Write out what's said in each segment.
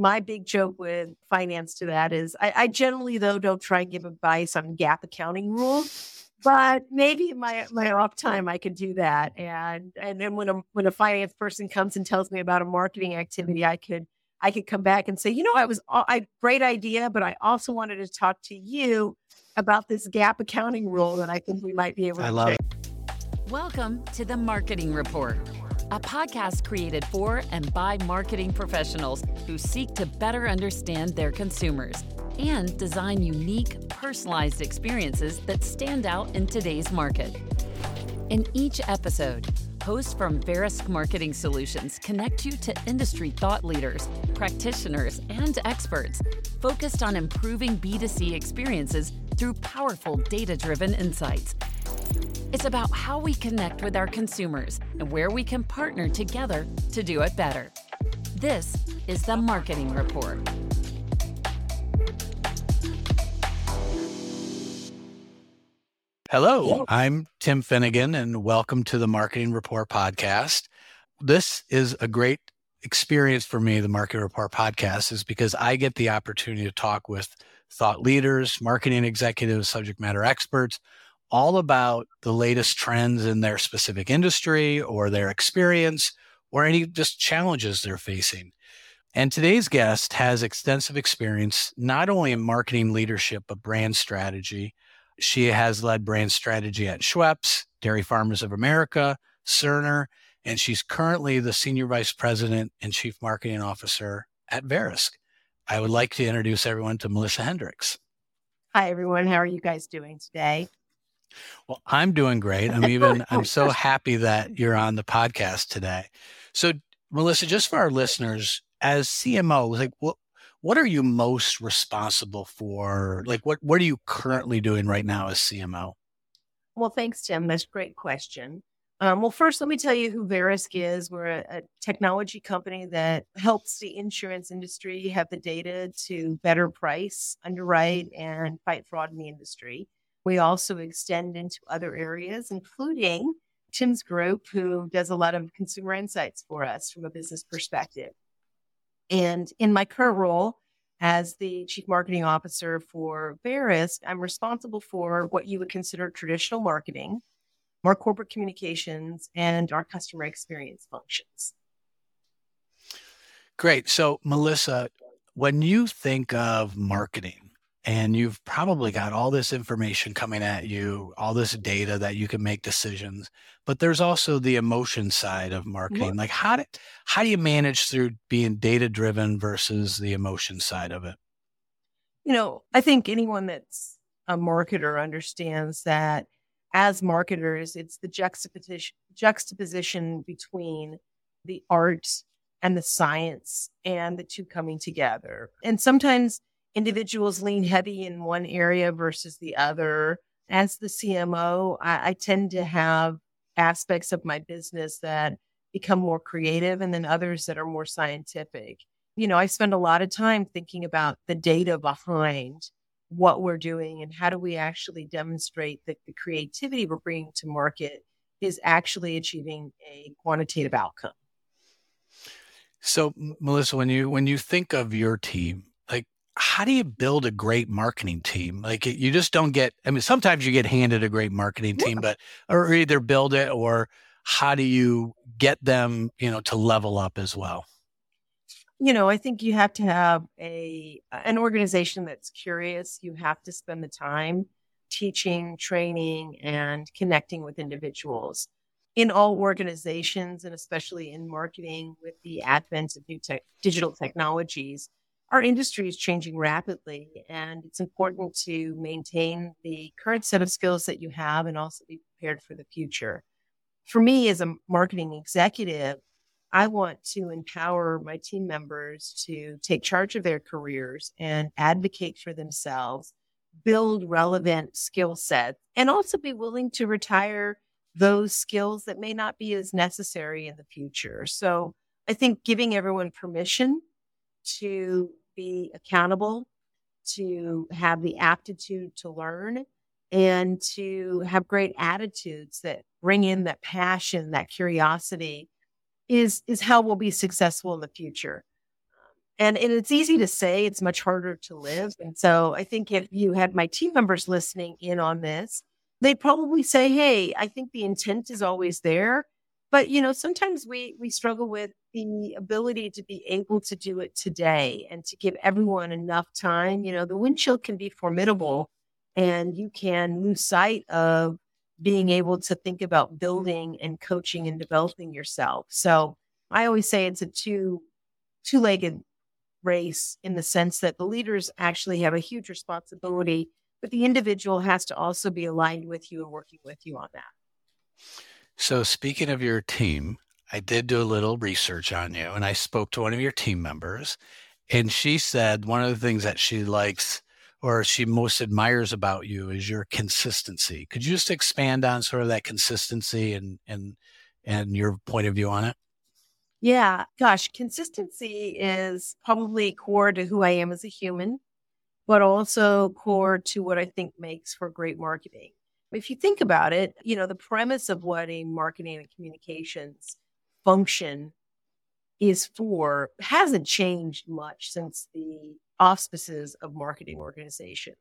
my big joke with finance to that is I, I generally though don't try and give advice on GAAP accounting rules, but maybe my my off time I could do that. And and then when a when a finance person comes and tells me about a marketing activity, I could I could come back and say, you know, I was I great idea, but I also wanted to talk to you about this GAAP accounting rule that I think we might be able. I to love it. Welcome to the Marketing Rapport a podcast created for and by marketing professionals who seek to better understand their consumers and design unique, personalized experiences that stand out in today's market. In each episode, hosts from Verisk Marketing Solutions connect you to industry thought leaders, practitioners, and experts focused on improving B2C experiences through powerful data driven insights it's about how we connect with our consumers and where we can partner together to do it better. This is the Marketing Rapport. Hello, I'm Tim Finnigan, and welcome to the Marketing Rapport podcast. This is a great experience for me, the Marketing Rapport podcast, is because I get the opportunity to talk with thought leaders, marketing executives, subject matter experts all about the latest trends in their specific industry or their experience or any just challenges they're facing. And today's guest has extensive experience not only in marketing leadership, but brand strategy. She has led brand strategy at Schweppes, Dairy Farmers of America, Cerner, and she's currently the Senior Vice President and Chief Marketing Officer at Verisk. I would like to introduce everyone to Melissa Hendricks. Hi, everyone. How are you guys doing today? Well, I'm doing great. I'm even I'm so happy that you're on the podcast today. So, Melissa, just for our listeners, as CMO, like what what are you most responsible for? Like what what are you currently doing right now as CMO? Well, thanks, Tim. That's a great question. Um, well, first, let me tell you who Verisk is. We're a, a, technology company that helps the insurance industry have the data to better price, underwrite, and fight fraud in the industry. We also extend into other areas, including Tim's group, who does a lot of consumer insights for us from a business perspective. And in my current role as the chief marketing officer for Verisk, I'm responsible for what you would consider traditional marketing, more corporate communications, and our customer experience functions. Great. So, Melissa, when you think of marketing, and you've probably got all this information coming at you, all this data that you can make decisions. But there's also the emotion side of mm-hmm. marketing. Like how do how do you manage through being data driven versus the emotion side of it? You know, I think anyone that's a marketer understands that as marketers, it's the juxtaposition juxtaposition between the art and the science and the two coming together. And sometimes individuals lean heavy in one area versus the other. As the CMO, I, I tend to have aspects of my business that become more creative and then others that are more scientific. You know, I spend a lot of time thinking about the data behind what we're doing and how do we actually demonstrate that the creativity we're bringing to market is actually achieving a quantitative outcome. So, Melissa, when you when you think of your team, how do you build a great marketing team? Like you just don't get, I mean, sometimes you get handed a great marketing team, yeah. but, or either build it or how do you get them, you know, to level up as well? You know, I think you have to have a, an organization that's curious. You have to spend the time teaching, training, and connecting with individuals in all organizations and especially in marketing with the advent of new te- digital technologies our industry is changing rapidly and it's mm-hmm. important to maintain the current set of skills that you have and also be prepared for the future. For me as a marketing executive, I want to empower my team members to take charge of their careers and advocate for themselves, build relevant skill sets, and also be willing to retire those skills that may not be as necessary in the future. So I think giving everyone permission to be accountable, to have the aptitude to learn, and to have great attitudes that bring in that passion, that curiosity is, is how we'll be successful in the future. And, and it's easy to say, it's much harder to live. And so I think if you had my team members listening in on this, they'd probably say, Hey, I think the intent is always there. But you know, sometimes we we struggle with the ability to be able to do it today and to give everyone enough time. You know, the windshield can be formidable and you can lose sight of being able to think about building and coaching and developing yourself. So I always say it's a two two-legged race in the sense that the leaders actually have a huge responsibility, but the individual has to also be aligned with you and working with you on that. So, speaking of your team, I did do a little research on you and I spoke to one of your team members, and she said one of the things that she likes or she most admires about you is your consistency. Could you just expand on sort of that consistency and and and your point of view on it? Yeah, gosh, consistency is probably core to who I am as a human, but also core to what I think makes for great marketing. If you think about it, you know, the premise of what a marketing and communications function is for hasn't changed much since the auspices of marketing organizations.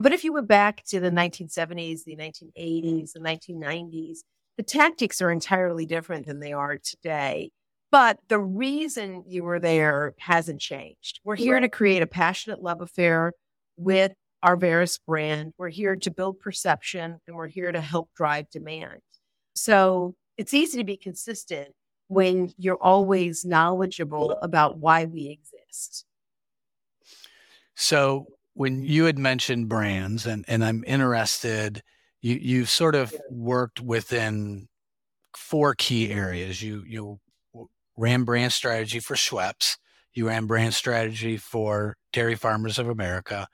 But if you went back to the 1970s, the 1980s, the 1990s, the tactics are entirely different than they are today. But the reason you were there hasn't changed. We're here right. to create a passionate love affair with our Verisk brand. We're here to build perception and we're here to help drive demand. So it's easy to be consistent when you're always knowledgeable about why we exist. So when you had mentioned brands and, and I'm interested, you, you've sort of worked within four key areas. You, you ran brand strategy for Schweppes. You ran brand strategy for Dairy Farmers of America.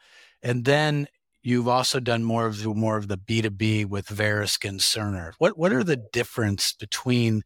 And then you've also done more of the, more of the B2B with Verisk and Cerner. What what are the difference between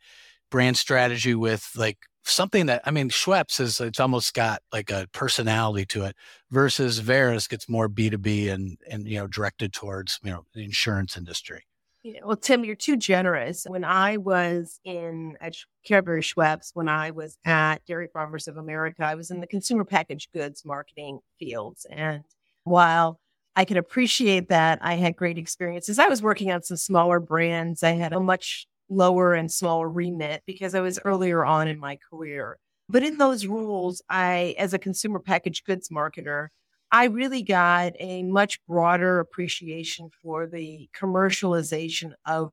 brand strategy with like something that I mean Schweppes is it's almost got like a personality to it versus Verisk gets more B2B and and you know directed towards you know the insurance industry. Yeah, well, Tim, you're too generous. When I was in at Cadbury Schweppes, when I was at Dairy Farmers of America, I was in the consumer packaged goods marketing fields. And while I can appreciate that, I had great experiences. I was working on some smaller brands. I had a much lower and smaller remit because I was earlier on in my career. But in those roles, I, as a consumer packaged goods marketer, I really got a much broader appreciation for the commercialization of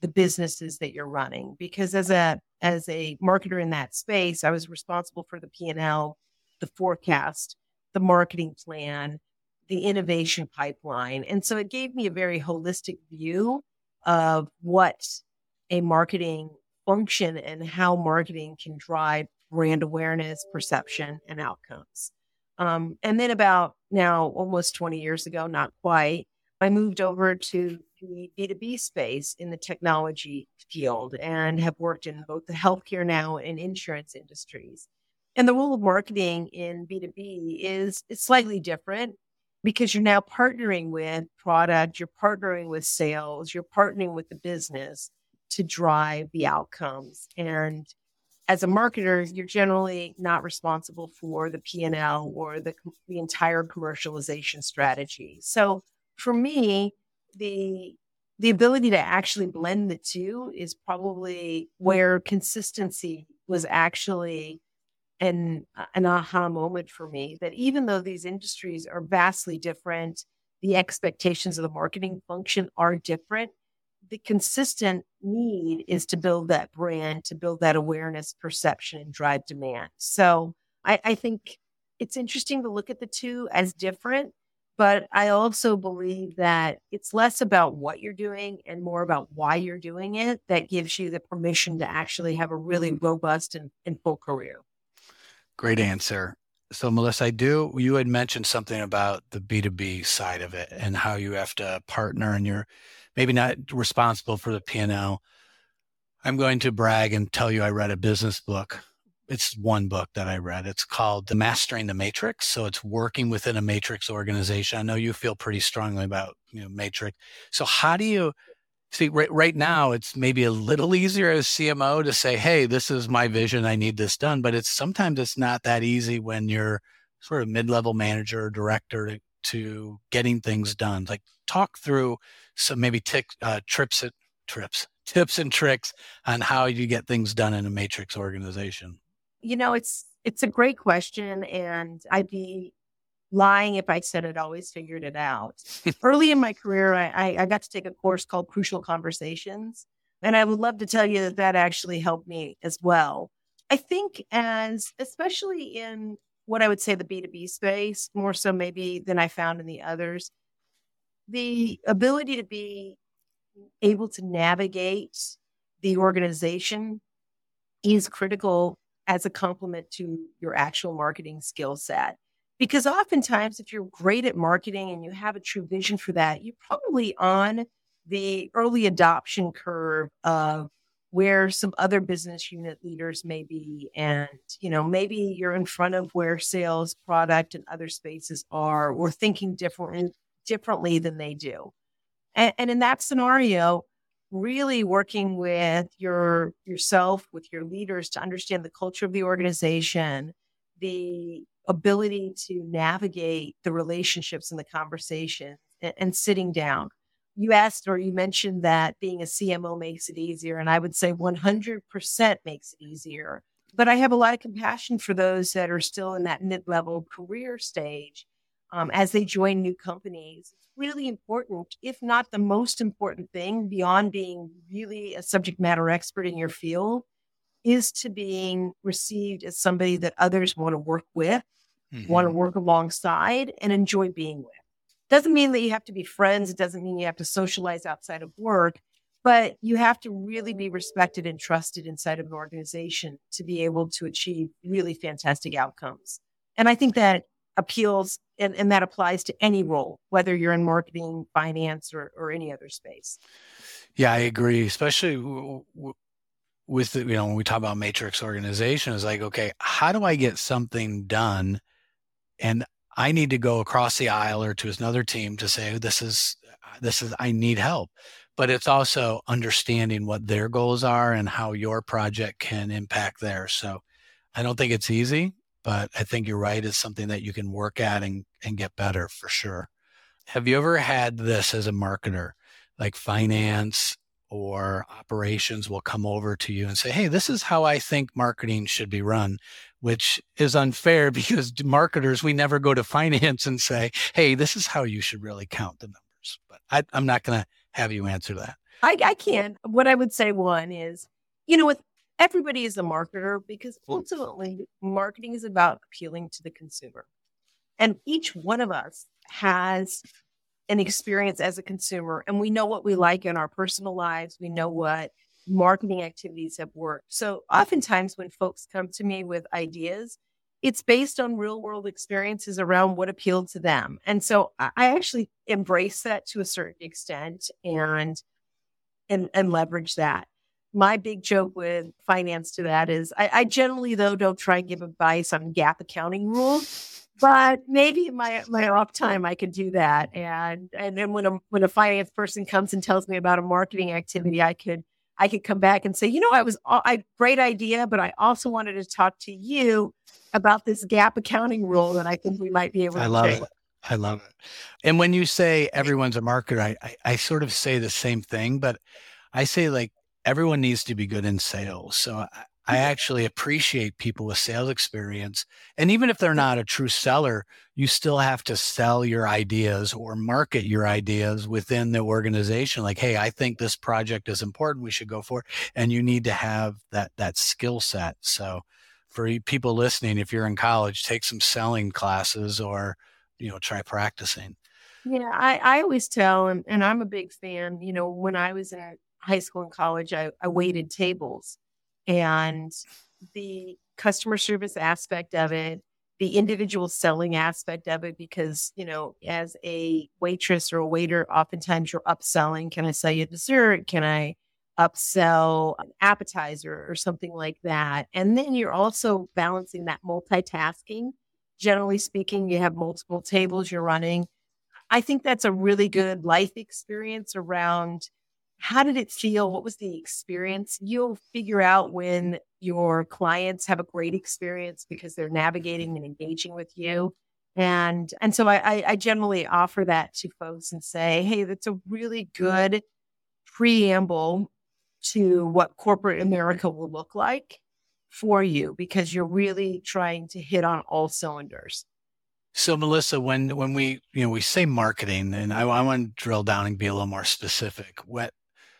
the businesses that you're running because as a as a marketer in that space I was responsible for the P&L, the forecast, the marketing plan, the innovation pipeline. And so it gave me a very holistic view of what a marketing function and how marketing can drive brand awareness, perception, and outcomes. Um, and then about now, almost 20 years ago, not quite, I moved over to the B2B space in the technology field and have worked in both the healthcare now and insurance industries. And the role of marketing in B2B is, is slightly different because you're now partnering with product, you're partnering with sales, you're partnering with the business to drive the outcomes. And as a marketer, you're generally not responsible for the P&L or the, the entire commercialization strategy. So for me, the the ability to actually blend the two is probably where consistency was actually an an aha moment for me that even though these industries are vastly different the expectations of the marketing function are different the consistent need is to build that brand, to build that awareness, perception, and drive demand. So I, I think it's interesting to look at the two as different, but I also believe that it's less about what you're doing and more about why you're doing it that gives you the permission to actually have a really robust and, and full career. Great answer. So, Melissa, I do. You had mentioned something about the B2B side of it and how you have to partner and you're maybe not responsible for the P&L. I'm going to brag and tell you I read a business book. It's one book that I read. It's called The Mastering the Matrix. So it's working within a matrix organization. I know you feel pretty strongly about, you know, matrix. So how do you See, right, right now, it's maybe a little easier as CMO to say, hey, this is my vision. I need this done. But it's sometimes it's not that easy when you're sort of mid level manager or director to, to, getting things done. Like, talk through some maybe tick, uh, trips, at, trips, tips and tricks on how you get things done in a matrix organization. You know, it's it's a great question, and I'd be lying if I said I'd always figured it out. Early in my career, I, I, got to take a course called Crucial Conversations. And I would love to tell you that that actually helped me as well. I think, as especially in what I would say the B2B space, more so maybe than I found in the others, the ability to be able to navigate the organization is critical as a complement to your actual marketing skill set. Because oftentimes, if you're great at marketing and you have a true vision for that, you're probably on the early adoption curve of where some other business unit leaders may be. And, you know, maybe you're in front of where sales, product, and other spaces are, or thinking different, differently than they do. And, and in that scenario, really working with your yourself, with your leaders to understand the culture of the organization, the ability to navigate the relationships and the conversation and, and sitting down. You asked or you mentioned that being a CMO makes it easier. And I would say 100% makes it easier. But I have a lot of compassion for those that are still in that mid level career stage um, as they join new companies. It's really important, if not the most important thing, beyond being really a subject matter expert in your field, is to being received as somebody that others want to work with mm-hmm. want to work alongside and enjoy being with. Doesn't mean that you have to be friends. It doesn't mean you have to socialize outside of work, but you have to really be respected and trusted inside of an organization to be able to achieve really fantastic outcomes. And I think that appeals and, and that applies to any role, whether you're in marketing, finance, or, or any other space. Yeah, I agree, especially w- w- with the, you know, when we talk about matrix organization, is like, okay, how do I get something done and I need to go across the aisle or to another team to say, oh, this is, this is, I need help. But it's also understanding what their goals are and how your project can impact theirs. So I don't think it's easy, but I think you're right. It's something that you can work at and, and get better for sure. Have you ever had this as a marketer, like finance or operations will come over to you and say, Hey, this is how I think marketing should be run which is unfair because marketers, we never go to finance and say, hey, this is how you should really count the numbers. But I, am not going to have you answer that. I, I can. What I would say, one is, you know, with everybody is a marketer because ultimately marketing is about appealing to the consumer. And each one of us has an experience as a consumer and we know what we mm-hmm. like in our personal lives. We know what marketing activities have worked. So oftentimes when folks come to me with ideas, it's based on real world experiences around what appealed to them. And so I actually embrace that to a certain extent and and, and leverage that. My big joke with finance to that is I, I generally though don't try and give advice on GAAP accounting rules, but maybe in my my off time I could do that. And and then when a when a finance person comes and tells me about a marketing activity, I could I could come back and say, you know, I was a great idea, but I also wanted to talk to you about this GAAP accounting rule that I think we might be able to. I love change. it. I love it. And when you say everyone's a marketer, I, I, I sort of say the same thing, but I say like everyone needs to be good in sales. So I, I actually appreciate people with sales experience. And even if they're not a true seller, you still have to sell your ideas or market your ideas within the organization. Like, hey, I think this project is important. We should go for it. And you need to have that that skill set. So for people listening, if you're in college, take some selling classes or, you know, try practicing. Yeah, I, I always tell, and, and I'm a big fan, you know, when I was in high school and college, I, I waited tables and the customer service aspect of it, the individual selling aspect of it, because, you know, as a waitress or a waiter, oftentimes you're upselling. Can I sell you a dessert? Can I upsell an appetizer or something like that? And then you're also balancing that multitasking. Generally speaking, you have multiple tables you're running. I think that's a really good life experience around how did it feel? What was the experience? You'll figure out when your clients have a great experience because they're navigating and engaging with you. And and so I, I generally offer that to folks and say, hey, that's a really good preamble to what corporate America will look like for you because you're really trying to hit on all cylinders. So Melissa, when when we you know we say marketing, and I, I want to drill down and be a little more specific. What,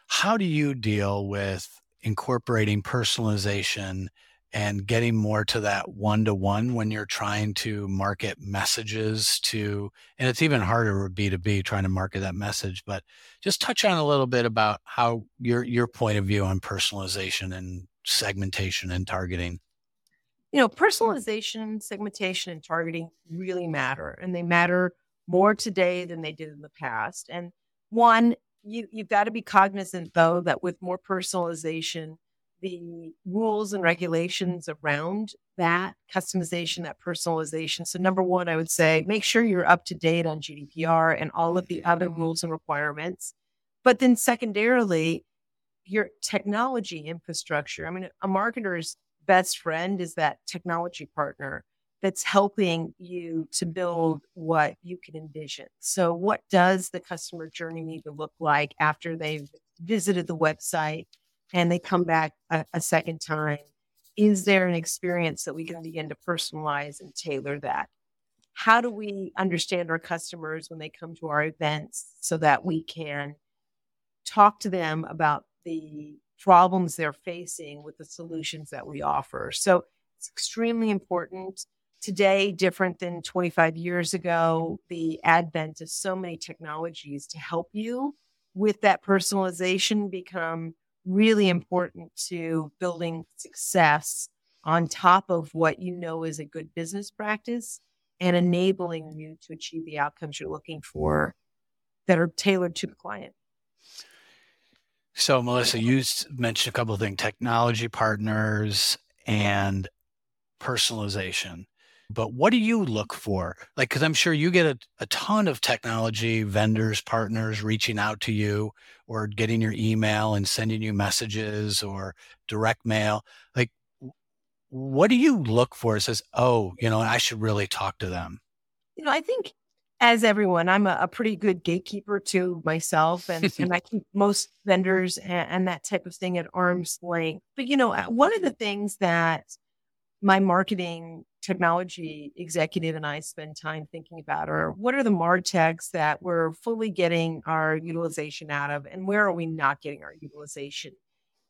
how do you deal with incorporating personalization and getting more to that one to one when you're trying to market messages to, and it's even harder with B2B trying to market that message, but just touch on a little bit about how your, your point of view on personalization and segmentation and targeting. You know, personalization, segmentation, and targeting really matter, and they matter more today than they did in the past. And one, you, you've got to be cognizant, though, that with more personalization, the rules and regulations around that customization, that personalization. So, number one, I would say make sure you're up to date on GDPR and all of the other rules and requirements. But then, secondarily, your technology infrastructure. I mean, a marketer's best friend is that technology partner that's helping you to build what you can envision. So, what does the customer journey need to look like after they've visited the website? and they come back a, a second time, is there an experience that we can begin to personalize and tailor that? How do we understand our customers when they come to our events so that we can talk to them about the problems they're facing with the solutions that we offer? So it's extremely important today, different than 25 years ago, the advent of so many technologies to help you with that personalization become really important to building success on top of what you know is a good business practice and enabling you to achieve the outcomes you're looking for that are tailored to the client. So, Melissa, you mentioned a couple of things technology partners and personalization. But what do you look for? Like, because I'm sure you get a, a ton of technology vendors, partners reaching out to you or getting your email and sending you messages or direct mail. Like, what do you look for? It says, oh, you know, I should really talk to them. You know, I think as everyone, I'm a, a pretty good gatekeeper to myself, and, and I keep most vendors and, and that type of thing at arm's length. But, you know, uh, one of the things that my marketing technology executive and I spend time thinking about are what are the MarTechs that we're fully getting our utilization out of and where are we not getting our utilization?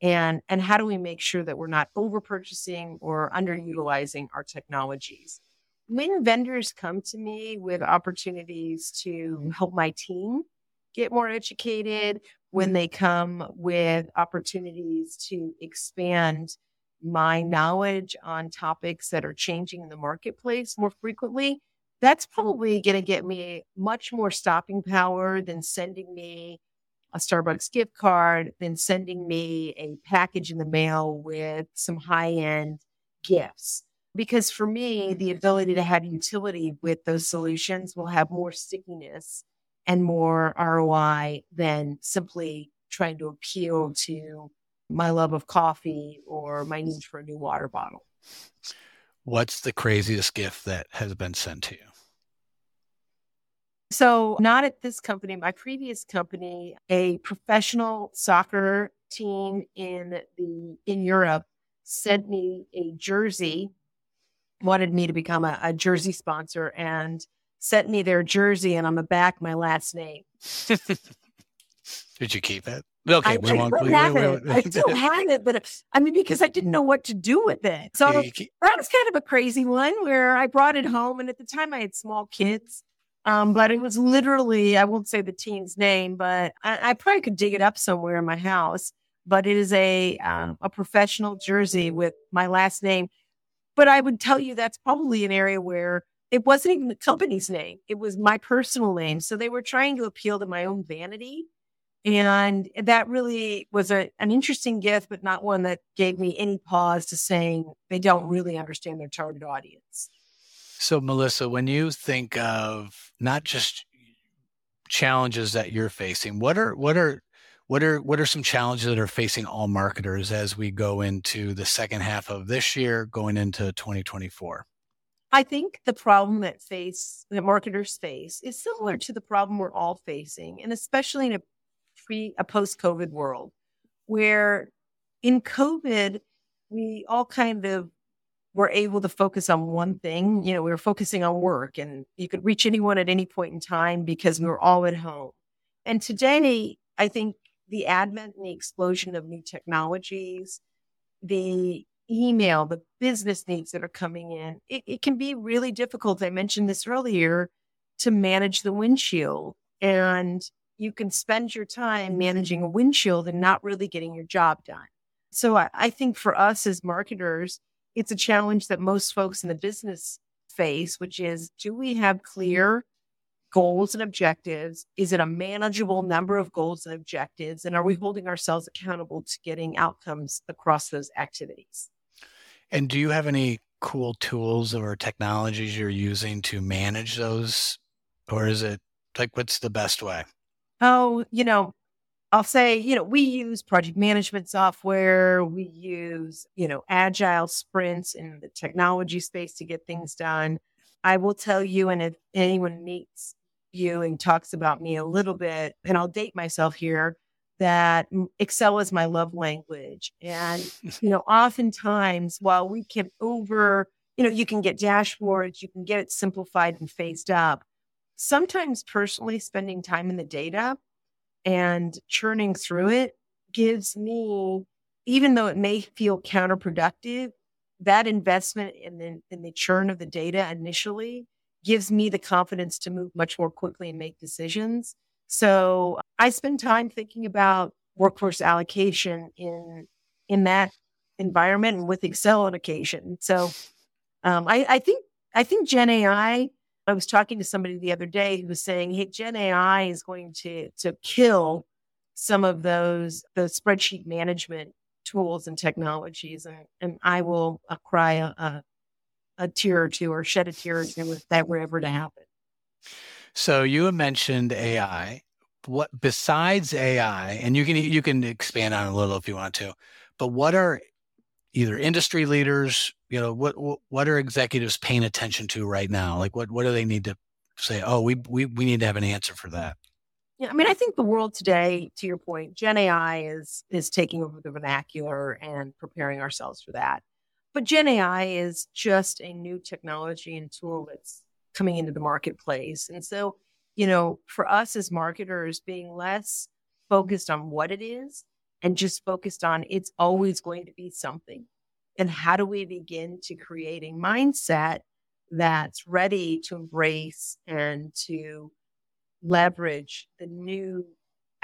And, and how do we make sure that we're not over purchasing or underutilizing our technologies? When vendors come to me with opportunities to help my team get more educated, when mm-hmm. they come with opportunities to expand my knowledge on topics that are changing in the marketplace more frequently, that's probably going to get me much more stopping power than sending me a Starbucks gift card, than sending me a package in the mail with some high end gifts. Because for me, the ability to have utility with those solutions will have more stickiness and more ROI than simply trying to appeal to my love of coffee mm. or my need for a new water bottle. What's the craziest gift that has been sent to you? So, not at this company, my previous company, a professional soccer team in the in Europe sent me a jersey, wanted me to become a, a jersey sponsor and sent me their jersey and on the back my last name. Did you keep it? Okay, I, we won't. We, have we, it. I still have it, but I mean, because I didn't know what to do with it. So that was kind of a crazy one where I brought it home, and at the time I had small kids. Um, but it was literally, I won't say the teen's name, but I, I, probably could dig it up somewhere in my house. But it is a um, a professional jersey with my last name. But I would tell you that's probably an area where it wasn't even the company's name; it was my personal name. So they were trying to appeal to my own vanity and that really was a, an interesting gift, but not one that gave me any pause to saying they don't really understand their target audience. So, Melissa, when you think of not just challenges that you're facing, what are what are what are what are some challenges that are facing all marketers as we go into the second half of this year, going into 2024? I think the problem that face that marketers face is similar to the problem we're all facing, and especially in a pre a post COVID world, where in COVID we all kind of were able to focus on one thing. You know, we were focusing on work, and you could reach anyone at any point in time because we were all at home. And today, I think the advent and the explosion of new technologies, the email, the business needs that are coming in, it, it can be really difficult. I mentioned this earlier to manage the windshield. And you can spend your time mm-hmm. managing a windshield and not really getting your job done. So I, I think for us as marketers, it's a challenge that most folks in the business face, which is do we have mm-hmm. clear goals and objectives? Is it a manageable number of goals and objectives? And are we holding ourselves accountable to getting outcomes across those activities? And do you have any cool tools or technologies you're using to manage those? Or is it like, what's the best way? Oh, you know, I'll say, you know, we use project management software. We use, you know, agile sprints in the technology space to get things done. I will tell you, and if anyone meets you and talks about me a little bit, and I'll date myself here, that Excel is my love language. And, you know, oftentimes while we can over, you know, you can get dashboards, you can get it simplified and phased up. Sometimes personally spending time in the data and churning through it gives me, even though it may feel counterproductive, that investment in the, in the churn of the data initially gives me the confidence to move much more quickly and make decisions. So I spend time thinking about workforce allocation in in that environment and with Excel on occasion. So um, I, I think I think Gen AI. I was talking to somebody the other day who was saying, "Hey, Gen AI is going to to kill some of those the spreadsheet management tools and technologies," and, and I will uh, cry a, a, a tear or two or shed a tear or two if that were ever to happen. So you mentioned AI. What besides AI, and you can you can expand on a little if you want to, but what are either industry leaders, you know, what what are executives paying attention to right now? Like what what do they need to say? Oh, we we we need to have an answer for that. Yeah, I mean, I think the world today, to your point, Gen AI is is taking over the vernacular and preparing ourselves for that. But Gen AI is just a new technology and tool that's coming into the marketplace. And so, you know, for us as marketers, being less focused on what it is and just focused on it's always going to be something. And how do we begin to create a mindset that's ready to embrace and to leverage the new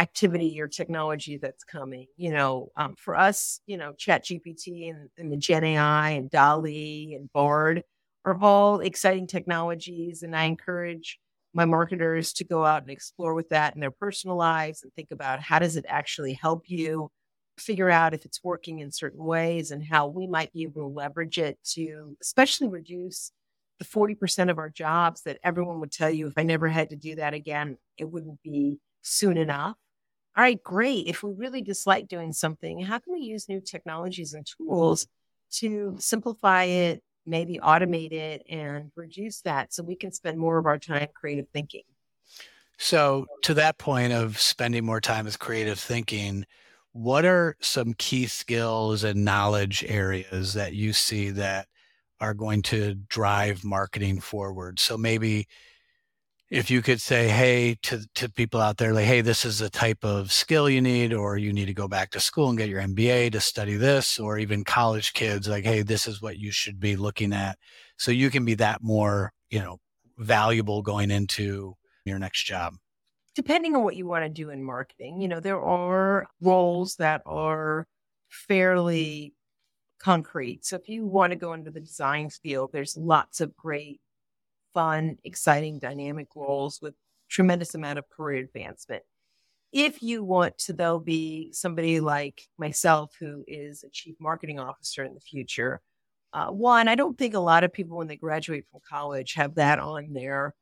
activity or technology that's coming. You know, um, for us, you know, Chat GPT and, and, the Gen AI and DALL-E and Bard are all exciting technologies. And I encourage my marketers to go out and explore with that in their personal lives and think about how does it actually help you figure out if it's working in certain ways and how we might be able to leverage it to especially reduce the 40% of our jobs that everyone would tell you if I never had to do that again, it wouldn't be soon enough. All right, great. If we really dislike doing something, how can we use new technologies and tools to simplify it, maybe automate it and reduce that so we can spend more of our time creative thinking. So, to that point of spending more time with creative thinking, what are some key skills and knowledge areas that you see that are going to drive marketing forward? So, maybe if you could say, hey, to, to people out there, like, hey, this is the type of skill you need, or you need to go back to school and get your MBA to study this, or even college kids, like, hey, this is what you should be looking at. So you can be that more, you know, valuable going into your next job. Depending on what you want to do in marketing, you know, there are roles that are fairly concrete. So if you want to go into the design field, there's lots of great fun, exciting, dynamic roles with tremendous amount of career advancement. If you want to, though, be somebody like myself who is a chief marketing officer in the future, uh, one, I don't think a lot of people when they graduate from college have that on their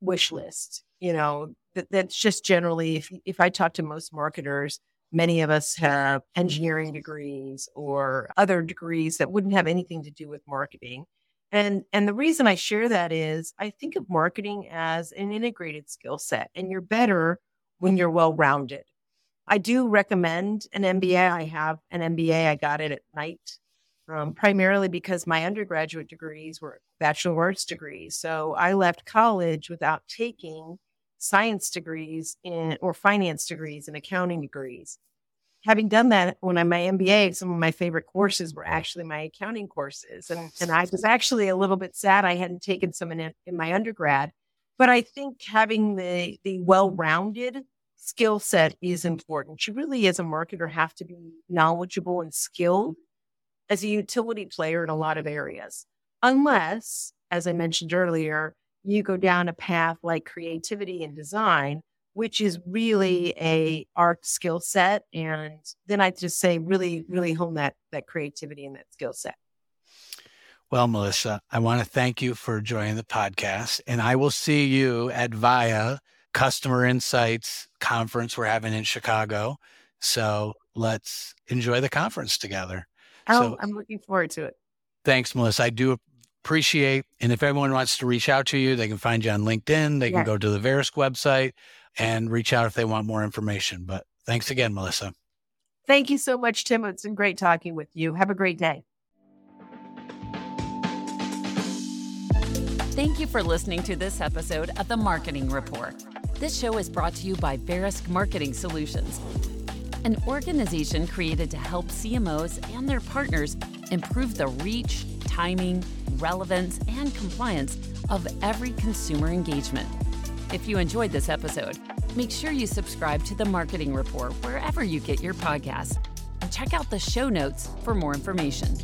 wish list. You know, that, that's just generally, if, if I talk to most marketers, Many of us have engineering degrees or other degrees that wouldn't have anything to do with marketing. And and the reason I share that is I think of marketing as an integrated skill set and you're better when you're well-rounded. I do recommend an MBA. I have an MBA. I got it at night. um, primarily because my undergraduate degrees were bachelor arts degrees. So I left college without taking science degrees in or finance degrees and accounting degrees. Having done that when I'm my MBA, some of my favorite courses were actually my accounting courses. And, and I was actually a little bit sad I hadn't taken some in, in my undergrad. But I think having the the well-rounded skill set is important. You really, as a marketer, have to be knowledgeable and skilled as a utility player in a lot of areas. Unless, as I mentioned earlier, you go down a path like creativity and design, which is really a art skill set. And then I just say really, really hone that that creativity and that skill set. Well, Melissa, I want to thank you for joining the podcast. And I will see you at VIA Customer Insights conference we're having in Chicago. So let's enjoy the conference together. Oh, so, I'm looking forward to it. Thanks, Melissa. I do appreciate. And if everyone wants to reach out to you, they can find you on LinkedIn. They can go to the Verisk website and reach out if they want more information. But thanks again, Melissa. Thank you so much, Tim. It's been great talking with you. Have a great day. Thank you for listening to this episode of the Marketing Rapport. This show is brought to you by Verisk Marketing Solutions, an organization created to help CMOs and their partners improve the reach, timing, relevance, and compliance of every consumer engagement. If you enjoyed this episode, make sure you subscribe to the Marketing Rapport wherever you get your podcasts and check out the show notes for more information.